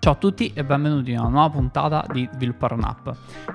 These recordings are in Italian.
Ciao a tutti e benvenuti in una nuova puntata di Sviluppare un'app.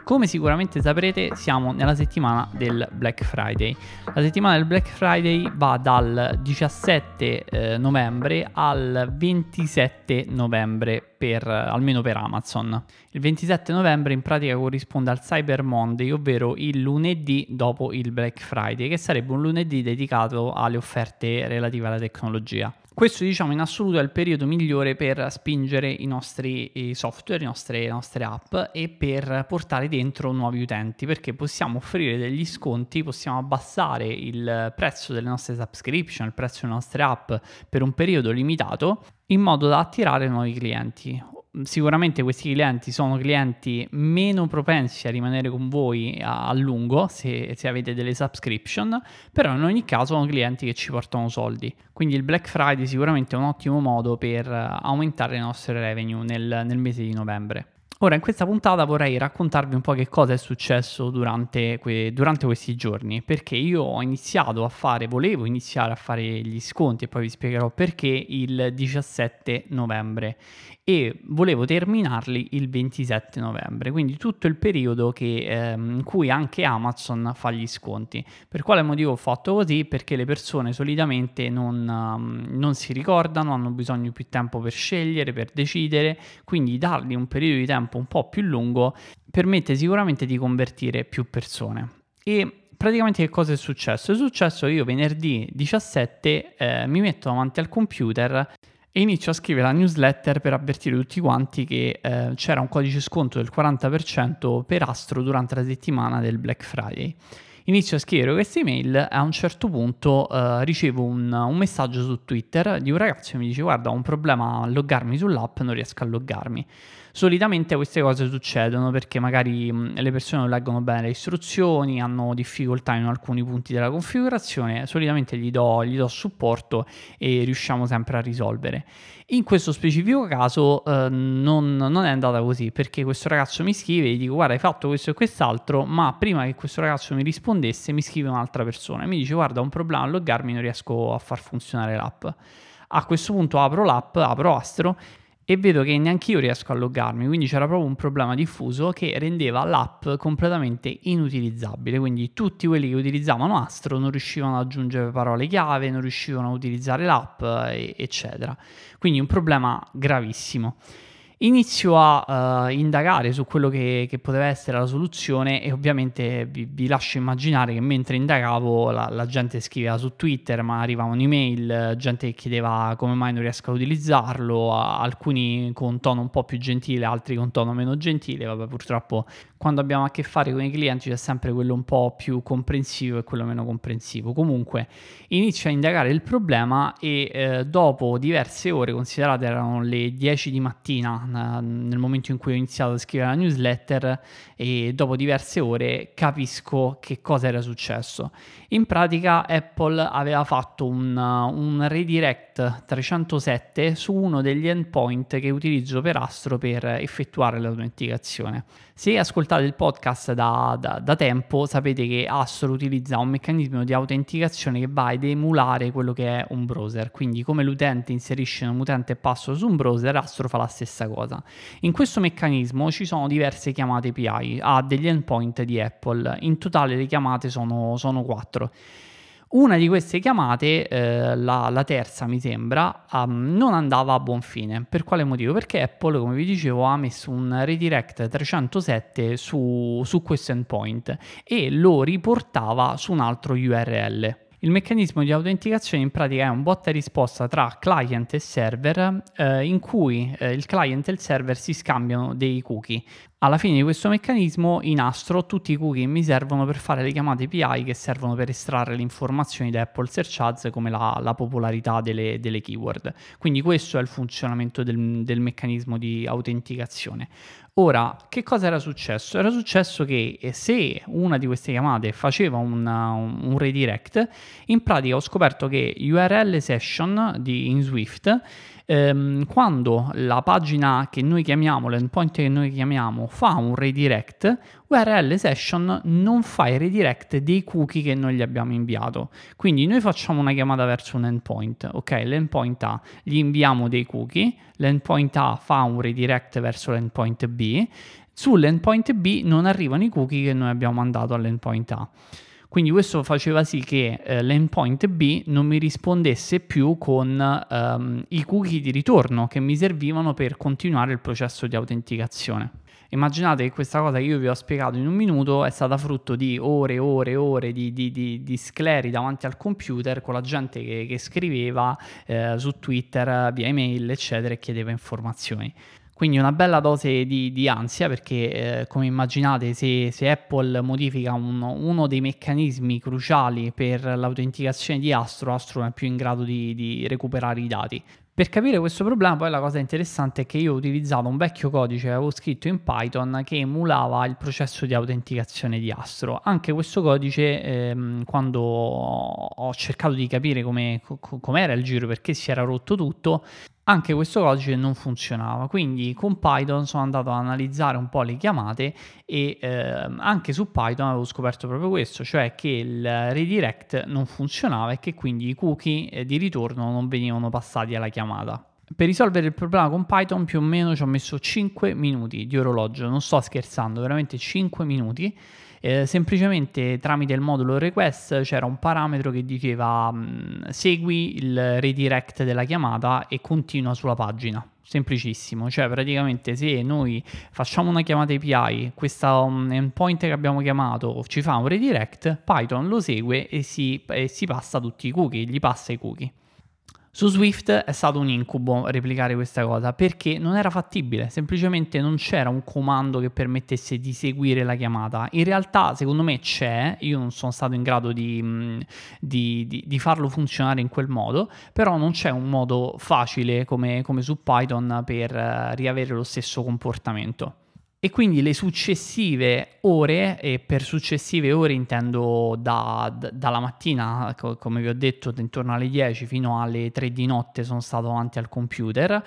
Come sicuramente saprete siamo nella settimana del Black Friday. La settimana del Black Friday va dal 17 eh, novembre al 27 novembre per, almeno per Amazon. Il 27 novembre in pratica corrisponde al Cyber Monday, ovvero il lunedì dopo il Black Friday, che sarebbe un lunedì dedicato alle offerte relative alla tecnologia. Questo diciamo in assoluto è il periodo migliore per spingere i nostri software, le nostre, le nostre app e per portare dentro nuovi utenti perché possiamo offrire degli sconti, possiamo abbassare il prezzo delle nostre subscription, il prezzo delle nostre app per un periodo limitato in modo da attirare nuovi clienti sicuramente questi clienti sono clienti meno propensi a rimanere con voi a, a lungo se, se, avete delle subscription, però in ogni caso sono clienti che ci portano soldi. Quindi il Black Friday sicuramente è un ottimo modo per aumentare le nostre revenue nel, nel mese di novembre. Ora, in questa puntata vorrei raccontarvi un po' che cosa è successo durante, que- durante, questi giorni, perché io ho iniziato a fare, volevo iniziare a fare gli sconti e poi vi spiegherò perché il 17 novembre e volevo terminarli il 27 novembre, quindi tutto il periodo che, ehm, in cui anche Amazon fa gli sconti. Per quale motivo ho fatto così? Perché le persone solitamente non, um, non si ricordano, hanno bisogno di più tempo per scegliere, per decidere, quindi dargli un periodo di tempo un po' più lungo permette sicuramente di convertire più persone. E praticamente che cosa è successo? È successo che io venerdì 17 eh, mi metto davanti al computer e inizio a scrivere la newsletter per avvertire tutti quanti che eh, c'era un codice sconto del 40% per Astro durante la settimana del Black Friday. Inizio a scrivere queste email a un certo punto eh, ricevo un, un, messaggio su Twitter di un ragazzo che mi dice guarda ho un problema a loggarmi sull'app, non riesco a loggarmi. Solitamente queste cose succedono perché magari mh, le persone non leggono bene le istruzioni, hanno difficoltà in alcuni punti della configurazione, solitamente gli do, gli do supporto e riusciamo sempre a risolvere. In questo specifico caso eh, non, non, è andata così perché questo ragazzo mi scrive e gli dico guarda hai fatto questo e quest'altro ma prima che questo ragazzo mi rispondesse mi scrive un'altra persona e mi dice guarda ho un problema a loggarmi non riesco a far funzionare l'app. A questo punto apro l'app, apro Astro e vedo che neanche io riesco a loggarmi, quindi c'era proprio un problema diffuso che rendeva l'app completamente inutilizzabile, quindi tutti quelli che utilizzavano Astro non riuscivano ad aggiungere parole chiave, non riuscivano a utilizzare l'app, eccetera. Quindi un problema gravissimo. Inizio a uh, indagare su quello che, che, poteva essere la soluzione e ovviamente vi, vi lascio immaginare che mentre indagavo la, la, gente scriveva su Twitter, ma arrivavano email, gente che chiedeva come mai non riesco a utilizzarlo, alcuni con tono un po' più gentile, altri con tono meno gentile, vabbè purtroppo quando abbiamo a che fare con i clienti c'è sempre quello un po' più comprensivo e quello meno comprensivo. Comunque inizio a indagare il problema e eh, dopo diverse ore, considerate erano le 10 di mattina nel momento in cui ho iniziato a scrivere la newsletter e dopo diverse ore capisco che cosa era successo. In pratica Apple aveva fatto un, un redirect 307 su uno degli endpoint che utilizzo per Astro per effettuare l'autenticazione. Se ascoltate il podcast da, da, da, tempo, sapete che Astro utilizza un meccanismo di autenticazione che va ad emulare quello che è un browser. Quindi, come l'utente inserisce un utente e password su un browser, Astro fa la stessa cosa. In questo meccanismo ci sono diverse chiamate API a degli endpoint di Apple. In totale le chiamate sono, sono 4. Una di queste chiamate, eh, la, la, terza mi sembra, um, non andava a buon fine. Per quale motivo? Perché Apple, come vi dicevo, ha messo un redirect 307 su, su questo endpoint e lo riportava su un altro URL. Il meccanismo di autenticazione in pratica è un botta e risposta tra client e server eh, in cui eh, il client e il server si scambiano dei cookie. Alla fine di questo meccanismo in Astro tutti i cookie mi servono per fare le chiamate API che servono per estrarre le informazioni da Apple Search Ads come la, la popolarità delle, delle, keyword. Quindi questo è il funzionamento del, del meccanismo di autenticazione. Ora, che cosa era successo? Era successo che eh, se una di queste chiamate faceva una, un redirect, in pratica ho scoperto che URL session di, in Swift ehm, quando la pagina che noi chiamiamo, l'endpoint che noi chiamiamo, fa un redirect, URL session non fa il redirect dei cookie che noi gli abbiamo inviato. Quindi noi facciamo una chiamata verso un endpoint, ok? L'endpoint A gli inviamo dei cookie, l'endpoint A fa un redirect verso l'endpoint B, sull'endpoint B non arrivano i cookie che noi abbiamo mandato all'endpoint A. Quindi questo faceva sì che eh, l'endpoint B non mi rispondesse più con ehm, i cookie di ritorno che mi servivano per continuare il processo di autenticazione. Immaginate che questa cosa che io vi ho spiegato in un minuto è stata frutto di ore e ore e ore di, di, di, di, scleri davanti al computer con la gente che, che scriveva eh, su Twitter, via email, eccetera, e chiedeva informazioni. Quindi una bella dose di, di ansia perché, eh, come immaginate, se, se Apple modifica un, uno dei meccanismi cruciali per l'autenticazione di Astro, Astro non è più in grado di, di recuperare i dati. Per capire questo problema, poi la cosa interessante è che io ho utilizzato un vecchio codice che avevo scritto in Python che emulava il processo di autenticazione di Astro. Anche questo codice, ehm, quando ho cercato di capire come era il giro, perché si era rotto tutto, anche questo codice non funzionava. Quindi con Python sono andato ad analizzare un po' le chiamate e eh, anche su Python avevo scoperto proprio questo, cioè che il redirect non funzionava e che quindi i cookie eh, di ritorno non venivano passati alla chiamata. Per risolvere il problema con Python più o meno ci ho messo 5 minuti di orologio, non sto scherzando, veramente 5 minuti eh, semplicemente tramite il modulo request c'era un parametro che diceva mm, segui il redirect della chiamata e continua sulla pagina semplicissimo, cioè praticamente se noi facciamo una chiamata API, questa um, endpoint che abbiamo chiamato ci fa un redirect, Python lo segue e si, e si passa tutti i cookie, gli passa i cookie. Su Swift è stato un incubo replicare questa cosa perché non era fattibile, semplicemente non c'era un comando che permettesse di seguire la chiamata. In realtà, secondo me c'è, io non sono stato in grado di, mm, di, di, di farlo funzionare in quel modo, però non c'è un modo facile come, come su Python per uh, riavere lo stesso comportamento e quindi le successive ore, e per successive ore intendo da, da, dalla mattina, co- come vi ho detto, intorno alle 10 fino alle 3 di notte sono stato avanti al computer,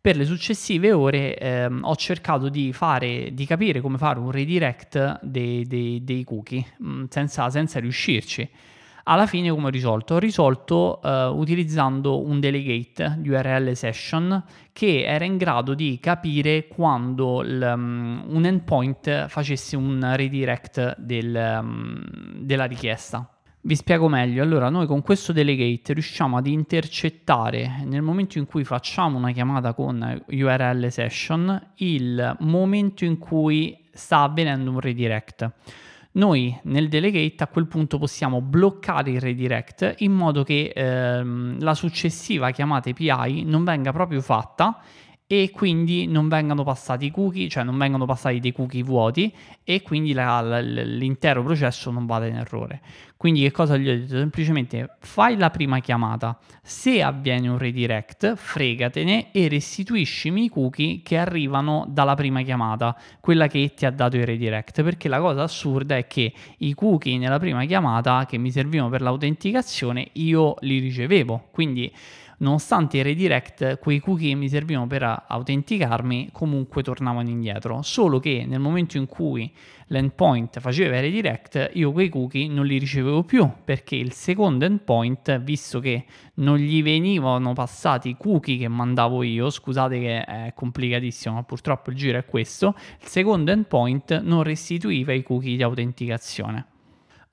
per le successive ore ehm, ho cercato di, fare, di capire come fare un redirect dei, dei, dei cookie, mh, mm, senza, senza riuscirci. Alla fine come ho risolto? Ho risolto uh, utilizzando un delegate di URL session che era in grado di capire quando um, un endpoint facesse un redirect del, um, della richiesta. Vi spiego meglio. Allora, noi con questo delegate riusciamo ad intercettare nel momento in cui facciamo una chiamata con URL session il momento in cui sta avvenendo un redirect noi nel delegate a quel punto possiamo bloccare il redirect in modo che ehm, la successiva chiamata API non venga proprio fatta e quindi non vengano passati i cookie, cioè non vengono passati dei cookie vuoti e quindi la, la, l'intero processo non vada in errore. Quindi che cosa gli ho detto? Semplicemente fai la prima chiamata, se avviene un redirect, fregatene e restituiscimi i cookie che arrivano dalla prima chiamata, quella che ti ha dato il redirect, perché la cosa assurda è che i cookie nella prima chiamata che mi servivano per l'autenticazione io li ricevevo, quindi nonostante i redirect, quei cookie che mi servivano per autenticarmi comunque tornavano indietro, solo che nel momento in cui l'endpoint faceva i redirect, io quei cookie non li ricevevo più perché il secondo endpoint, visto che non gli venivano passati i cookie che mandavo io, scusate che è complicatissimo, ma purtroppo il giro è questo, il secondo endpoint non restituiva i cookie di autenticazione.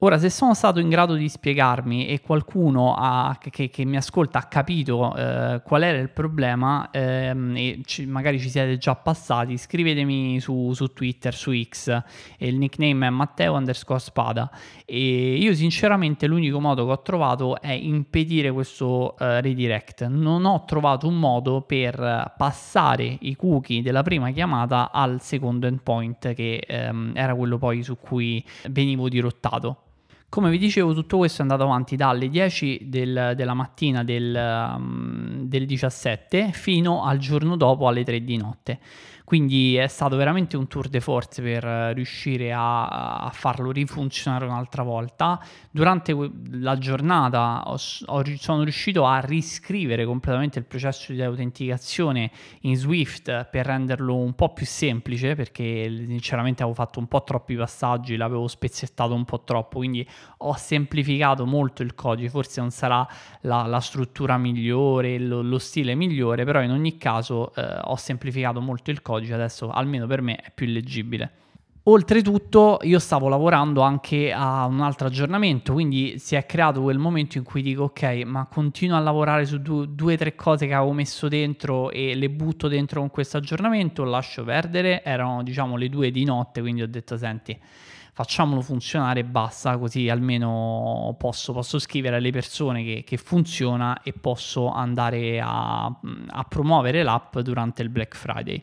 Ora, se sono stato in grado di spiegarmi e qualcuno ha, che, che, mi ascolta ha capito eh, qual era il problema ehm, e ci, magari ci siete già passati, scrivetemi su, su Twitter, su X, e il nickname è Matteo underscore spada. E io sinceramente l'unico modo che ho trovato è impedire questo eh, redirect. Non ho trovato un modo per passare i cookie della prima chiamata al secondo endpoint che ehm, era quello poi su cui venivo dirottato. Come vi dicevo, tutto questo è andato avanti dalle 10 del, della mattina del, um, del 17 fino al giorno dopo alle 3 di notte. Quindi è stato veramente un tour de force per riuscire a, a farlo rifunzionare un'altra volta. Durante la giornata ho, ho, sono riuscito a riscrivere completamente il processo di autenticazione in Swift per renderlo un po' più semplice perché sinceramente avevo fatto un po' troppi passaggi, l'avevo spezzettato un po' troppo, quindi ho semplificato molto il codice, forse non sarà la, la struttura migliore, lo, lo, stile migliore, però in ogni caso eh, ho semplificato molto il codice, adesso almeno per me è più leggibile. Oltretutto io stavo lavorando anche a un altro aggiornamento, quindi si è creato quel momento in cui dico ok, ma continuo a lavorare su due o tre cose che avevo messo dentro e le butto dentro con questo aggiornamento, lascio perdere, erano diciamo le due di notte, quindi ho detto senti, facciamolo funzionare e basta, così almeno posso, posso scrivere alle persone che, che, funziona e posso andare a, a promuovere l'app durante il Black Friday.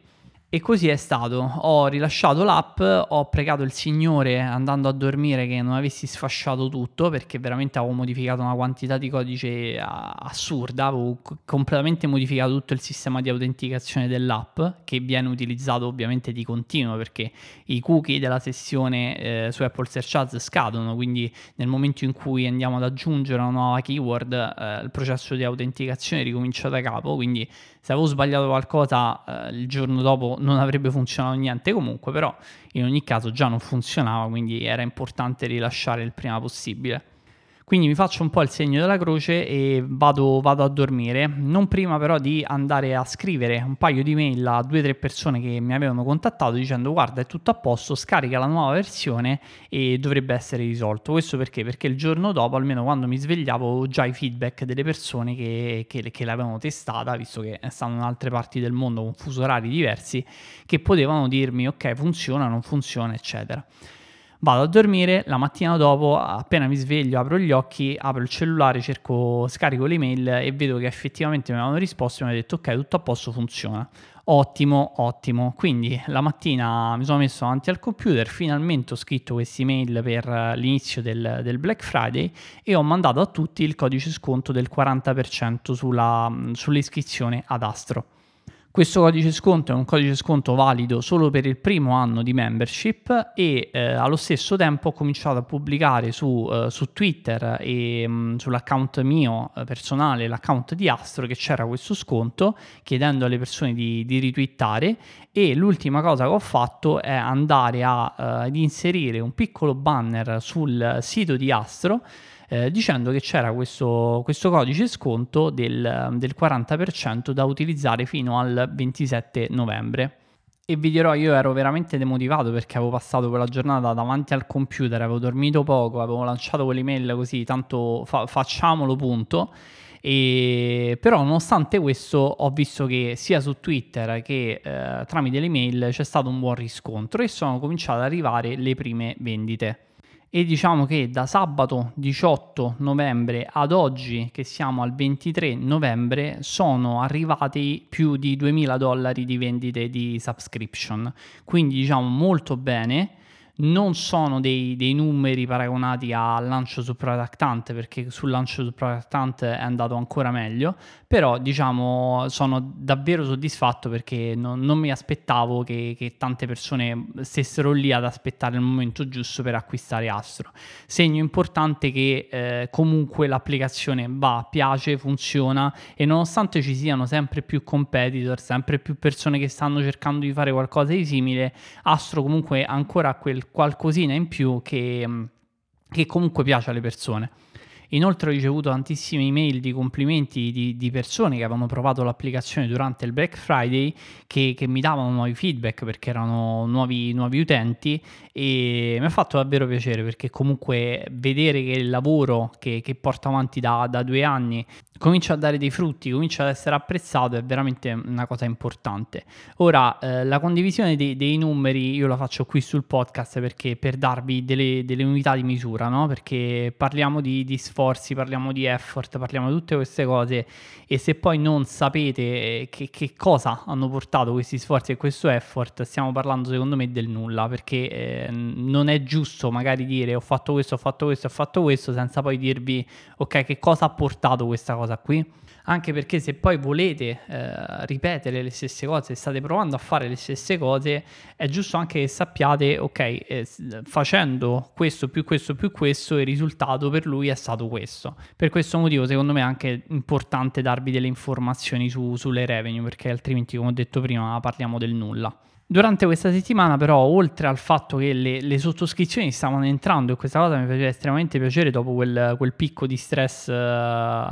E così è stato. Ho rilasciato l'app, ho pregato il Signore andando a dormire che non avessi sfasciato tutto perché veramente avevo modificato una quantità di codice assurda, avevo completamente modificato tutto il sistema di autenticazione dell'app che viene utilizzato ovviamente di continuo perché i cookie della sessione eh, su Apple Search Ads scadono, quindi nel momento in cui andiamo ad aggiungere una nuova keyword eh, il processo di autenticazione ricomincia da capo, quindi se avevo sbagliato qualcosa eh, il giorno dopo non avrebbe funzionato niente comunque, però in ogni caso già non funzionava, quindi era importante rilasciare il prima possibile. Quindi mi faccio un po' il segno della croce e vado, vado, a dormire, non prima però di andare a scrivere un paio di mail a due o tre persone che mi avevano contattato dicendo guarda è tutto a posto, scarica la nuova versione e dovrebbe essere risolto. Questo perché? Perché il giorno dopo, almeno quando mi svegliavo, avevo già i feedback delle persone che, che, che l'avevano testata, visto che stanno in altre parti del mondo con fuso orari diversi, che potevano dirmi ok funziona, non funziona, eccetera. Vado a dormire, la mattina dopo, appena mi sveglio, apro gli occhi, apro il cellulare, cerco, scarico l'email e vedo che effettivamente mi avevano risposto e mi hanno detto ok, tutto a posto, funziona. Ottimo, ottimo. Quindi la mattina mi sono messo davanti al computer, finalmente ho scritto questi email per l'inizio del, del, Black Friday e ho mandato a tutti il codice sconto del 40% sulla, sull'iscrizione ad Astro. Questo codice sconto è un codice sconto valido solo per il primo anno di membership e eh, allo stesso tempo ho cominciato a pubblicare su, eh, su Twitter e mh, mm, sull'account mio eh, personale, l'account di Astro, che c'era questo sconto chiedendo alle persone di, di ritwittare e l'ultima cosa che ho fatto è andare a, eh, ad inserire un piccolo banner sul sito di Astro eh, dicendo che c'era questo, questo codice sconto del, del 40% da utilizzare fino al 27 novembre. E vi dirò, io ero veramente demotivato perché avevo passato quella giornata davanti al computer, avevo dormito poco, avevo lanciato quell'email così, tanto fa- facciamolo, punto. E, però nonostante questo ho visto che sia su Twitter che eh, tramite l'email c'è stato un buon riscontro e sono cominciate ad arrivare le prime vendite. E diciamo che da sabato 18 novembre ad oggi che siamo al 23 novembre sono arrivati più di 2000 dollari di vendite di subscription. Quindi diciamo molto bene non sono dei, dei, numeri paragonati al lancio su Product Hunt perché sul lancio su Product Hunt è andato ancora meglio però diciamo sono davvero soddisfatto perché non, non mi aspettavo che, che, tante persone stessero lì ad aspettare il momento giusto per acquistare Astro. Segno importante che eh, comunque l'applicazione va, piace, funziona e nonostante ci siano sempre più competitor sempre più persone che stanno cercando di fare qualcosa di simile Astro comunque ancora ha quel qualcosina in più che, che comunque piace alle persone. Inoltre ho ricevuto tantissime email di complimenti di, di, persone che avevano provato l'applicazione durante il Black Friday che, che mi davano nuovi feedback perché erano nuovi, nuovi, utenti e mi ha fatto davvero piacere perché comunque vedere che il lavoro che, che porto avanti da, da due anni comincia a dare dei frutti, comincia ad essere apprezzato, è veramente una cosa importante. Ora, eh, la condivisione dei, dei, numeri io la faccio qui sul podcast perché per darvi delle, delle unità di misura, no? perché parliamo di, di sforzi sforzi, parliamo di effort, parliamo di tutte queste cose. E se poi non sapete eh, che, che cosa hanno portato questi sforzi e questo effort, stiamo parlando secondo me del nulla. Perché eh, non è giusto magari dire ho fatto questo, ho fatto questo, ho fatto questo senza poi dirvi ok che cosa ha portato questa cosa qui anche perché se poi volete eh, ripetere le stesse cose, state provando a fare le stesse cose, è giusto anche che sappiate, ok, eh, facendo questo più questo più questo, il risultato per lui è stato questo. Per questo motivo, secondo me, è anche importante darvi delle informazioni su, sulle revenue, perché altrimenti, come ho detto prima, parliamo del nulla. Durante questa settimana, però, oltre al fatto che le, le, sottoscrizioni stavano entrando, e questa cosa mi faceva estremamente piacere dopo quel, quel picco di stress eh,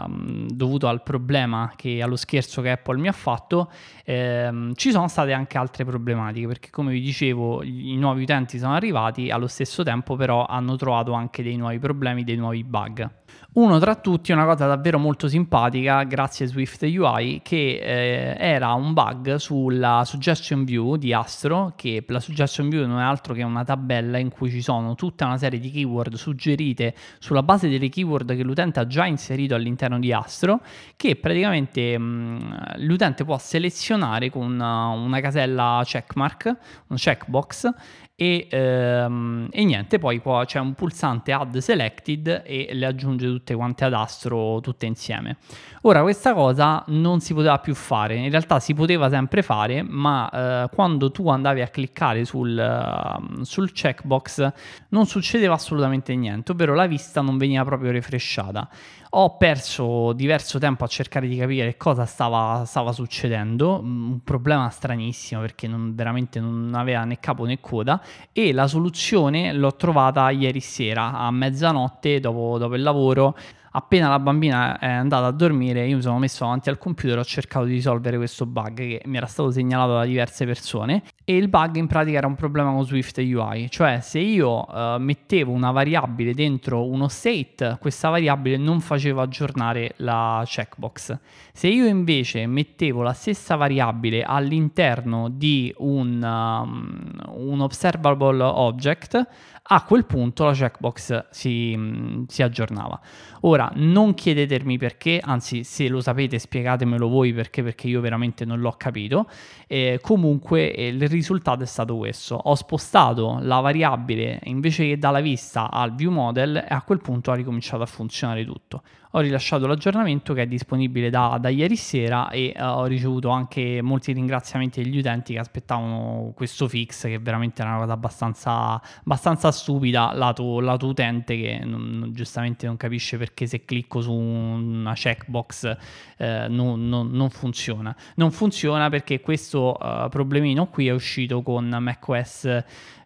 dovuto al problema che allo scherzo che Apple mi ha fatto, ehm, ci sono state anche altre problematiche, perché come vi dicevo, i nuovi utenti sono arrivati, allo stesso tempo, però, hanno trovato anche dei nuovi problemi, dei nuovi bug. Uno tra tutti, una cosa davvero molto simpatica, grazie a Swift UI, che eh, era un bug sulla suggestion view di Astro, che la suggestion view non è altro che una tabella in cui ci sono tutta una serie di keyword suggerite sulla base delle keyword che l'utente ha già inserito all'interno di Astro, che praticamente mh, mm, l'utente può selezionare con una, una casella checkmark, un checkbox, e, ehm, e, niente, poi qua c'è un pulsante add selected e le aggiunge tutte quante ad astro tutte insieme. Ora questa cosa non si poteva più fare, in realtà si poteva sempre fare, ma eh, quando tu andavi a cliccare sul, uh, sul checkbox non succedeva assolutamente niente, ovvero la vista non veniva proprio refreshata. Ho perso diverso tempo a cercare di capire cosa stava, stava succedendo, mm, un problema stranissimo perché non, veramente non aveva né capo né coda e la soluzione l'ho trovata ieri sera a mezzanotte dopo, dopo il lavoro appena la bambina è andata a dormire, io mi sono messo davanti al computer e ho cercato di risolvere questo bug che mi era stato segnalato da diverse persone. E il bug in pratica era un problema con Swift UI, cioè se io uh, mettevo una variabile dentro uno state, questa variabile non faceva aggiornare la checkbox. Se io invece mettevo la stessa variabile all'interno di un, um, un observable object, a quel punto la checkbox si, si, aggiornava. Ora, non chiedetemi perché, anzi se lo sapete spiegatemelo voi perché, perché io veramente non l'ho capito. Eh, comunque eh, il risultato è stato questo. Ho spostato la variabile invece che dalla vista al view model e a quel punto ha ricominciato a funzionare tutto ho rilasciato l'aggiornamento che è disponibile da, da ieri sera e uh, ho ricevuto anche molti ringraziamenti degli utenti che aspettavano questo fix che veramente era una cosa abbastanza, abbastanza stupida lato, lato utente che non, giustamente non capisce perché se clicco su una checkbox eh, non, non, non, funziona. Non funziona perché questo uh, problemino qui è uscito con macOS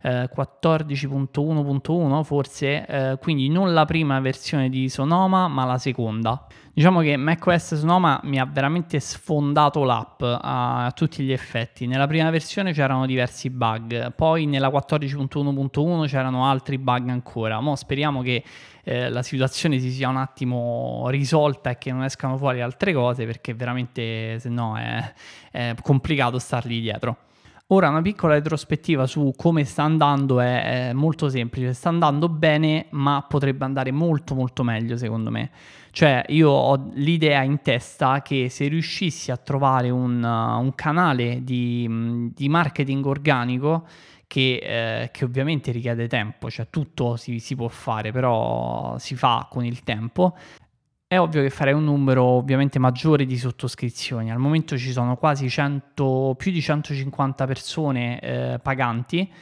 eh, 14.1.1 forse, eh, quindi non la prima versione di Sonoma ma la seconda. Diciamo che macOS Sonoma mi ha veramente sfondato l'app a, a tutti gli effetti. Nella prima versione c'erano diversi bug, poi nella 14.1.1 c'erano altri bug ancora. Mo speriamo che eh, la situazione si sia un attimo risolta e che non escano fuori altre cose perché veramente se no è, è complicato stargli dietro. Ora una piccola retrospettiva su come sta andando è, è, molto semplice, sta andando bene ma potrebbe andare molto molto meglio secondo me. Cioè io ho l'idea in testa che se riuscissi a trovare un, uh, un canale di, di, marketing organico che, eh, che, ovviamente richiede tempo, cioè tutto si, si può fare però si fa con il tempo, è ovvio che farei un numero ovviamente maggiore di sottoscrizioni. Al momento ci sono quasi 100, più di 150 persone eh, paganti,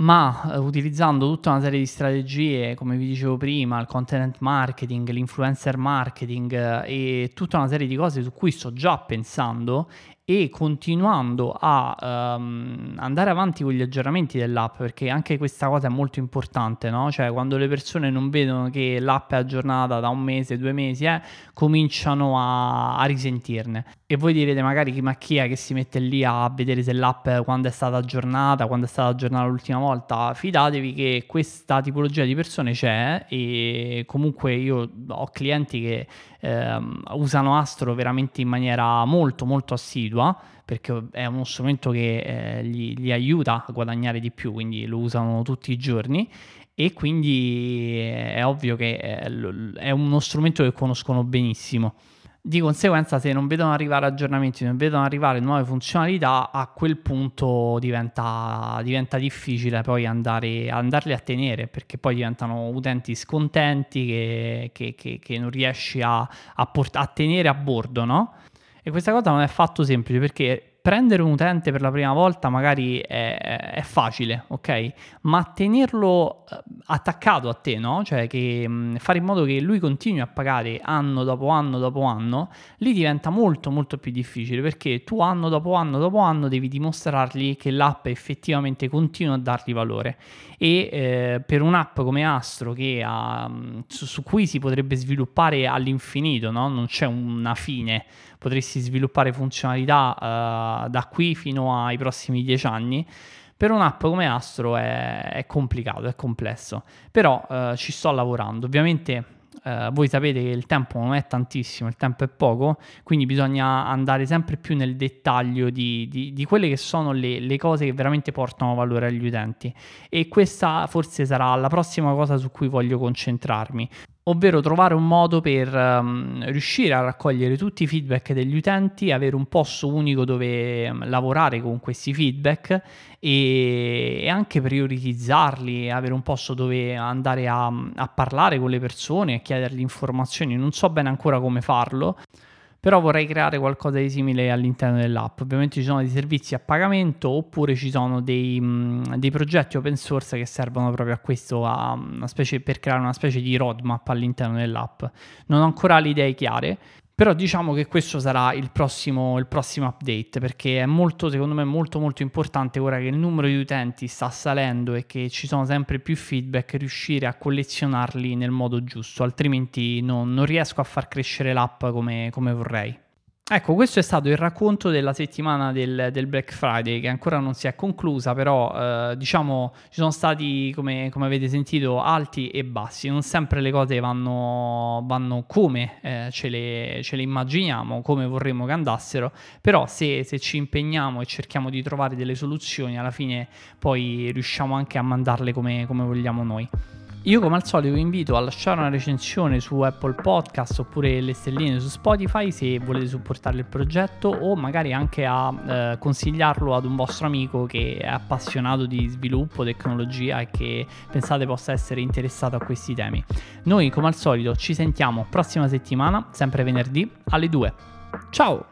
ma eh, utilizzando tutta una serie di strategie, come vi dicevo prima, il content marketing, l'influencer marketing eh, e tutta una serie di cose su cui sto già pensando e continuando a um, andare avanti con gli aggiornamenti dell'app, perché anche questa cosa è molto importante, no? Cioè, quando le persone non vedono che l'app è aggiornata da un mese, due mesi, eh, cominciano a, a risentirne. E voi direte magari ma chi è che si mette lì a vedere se l'app quando è stata aggiornata, quando è stata aggiornata l'ultima volta? Fidatevi che questa tipologia di persone c'è e comunque io ho clienti che eh, usano Astro veramente in maniera molto molto assidua perché è uno strumento che eh, gli, gli aiuta a guadagnare di più, quindi lo usano tutti i giorni e quindi è ovvio che è uno strumento che conoscono benissimo. Di conseguenza, se non vedono arrivare aggiornamenti, non vedono arrivare nuove funzionalità, a quel punto diventa, diventa difficile poi andare, andarli a tenere perché poi diventano utenti scontenti che, che, che, che non riesci a, a, port- a tenere a bordo, no? E questa cosa non è affatto semplice perché prendere un utente per la prima volta magari è, è facile, ok? Ma tenerlo eh, attaccato a te, no? Cioè che mh, fare in modo che lui continui a pagare anno dopo anno dopo anno, lì diventa molto molto più difficile perché tu anno dopo anno dopo anno devi dimostrargli che l'app effettivamente continua a dargli valore. E eh, per un'app come Astro che ha, su, su, cui si potrebbe sviluppare all'infinito, no? Non c'è una fine, potresti sviluppare funzionalità uh, da, qui fino ai prossimi dieci anni, per un'app come Astro è, è complicato, è complesso, però eh, ci sto lavorando. Ovviamente eh, voi sapete che il tempo non è tantissimo, il tempo è poco, quindi bisogna andare sempre più nel dettaglio di, di, di quelle che sono le, le, cose che veramente portano valore agli utenti. E questa forse sarà la prossima cosa su cui voglio concentrarmi ovvero trovare un modo per um, riuscire a raccogliere tutti i feedback degli utenti, avere un posto unico dove um, lavorare con questi feedback e, e, anche prioritizzarli, avere un posto dove andare a, a parlare con le persone, a chiedergli informazioni. Non so bene ancora come farlo però vorrei creare qualcosa di simile all'interno dell'app. Ovviamente ci sono dei servizi a pagamento oppure ci sono dei, mh, dei progetti open source che servono proprio a questo, a specie, per creare una specie di roadmap all'interno dell'app. Non ho ancora le idee chiare, però diciamo che questo sarà il prossimo, il prossimo, update perché è molto, secondo me, molto molto importante ora che il numero di utenti sta salendo e che ci sono sempre più feedback riuscire a collezionarli nel modo giusto, altrimenti non, non riesco a far crescere l'app come, come vorrei. Ecco, questo è stato il racconto della settimana del, del Black Friday che ancora non si è conclusa, però eh, diciamo ci sono stati, come, come, avete sentito, alti e bassi. Non sempre le cose vanno, vanno come eh, ce, le, ce, le, immaginiamo, come vorremmo che andassero, però se, se ci impegniamo e cerchiamo di trovare delle soluzioni, alla fine poi riusciamo anche a mandarle come, come vogliamo noi. Io come al solito vi invito a lasciare una recensione su Apple Podcast oppure le stelline su Spotify se volete supportare il progetto o magari anche a eh, consigliarlo ad un vostro amico che è appassionato di sviluppo, tecnologia e che pensate possa essere interessato a questi temi. Noi come al solito ci sentiamo prossima settimana, sempre venerdì alle 2. Ciao!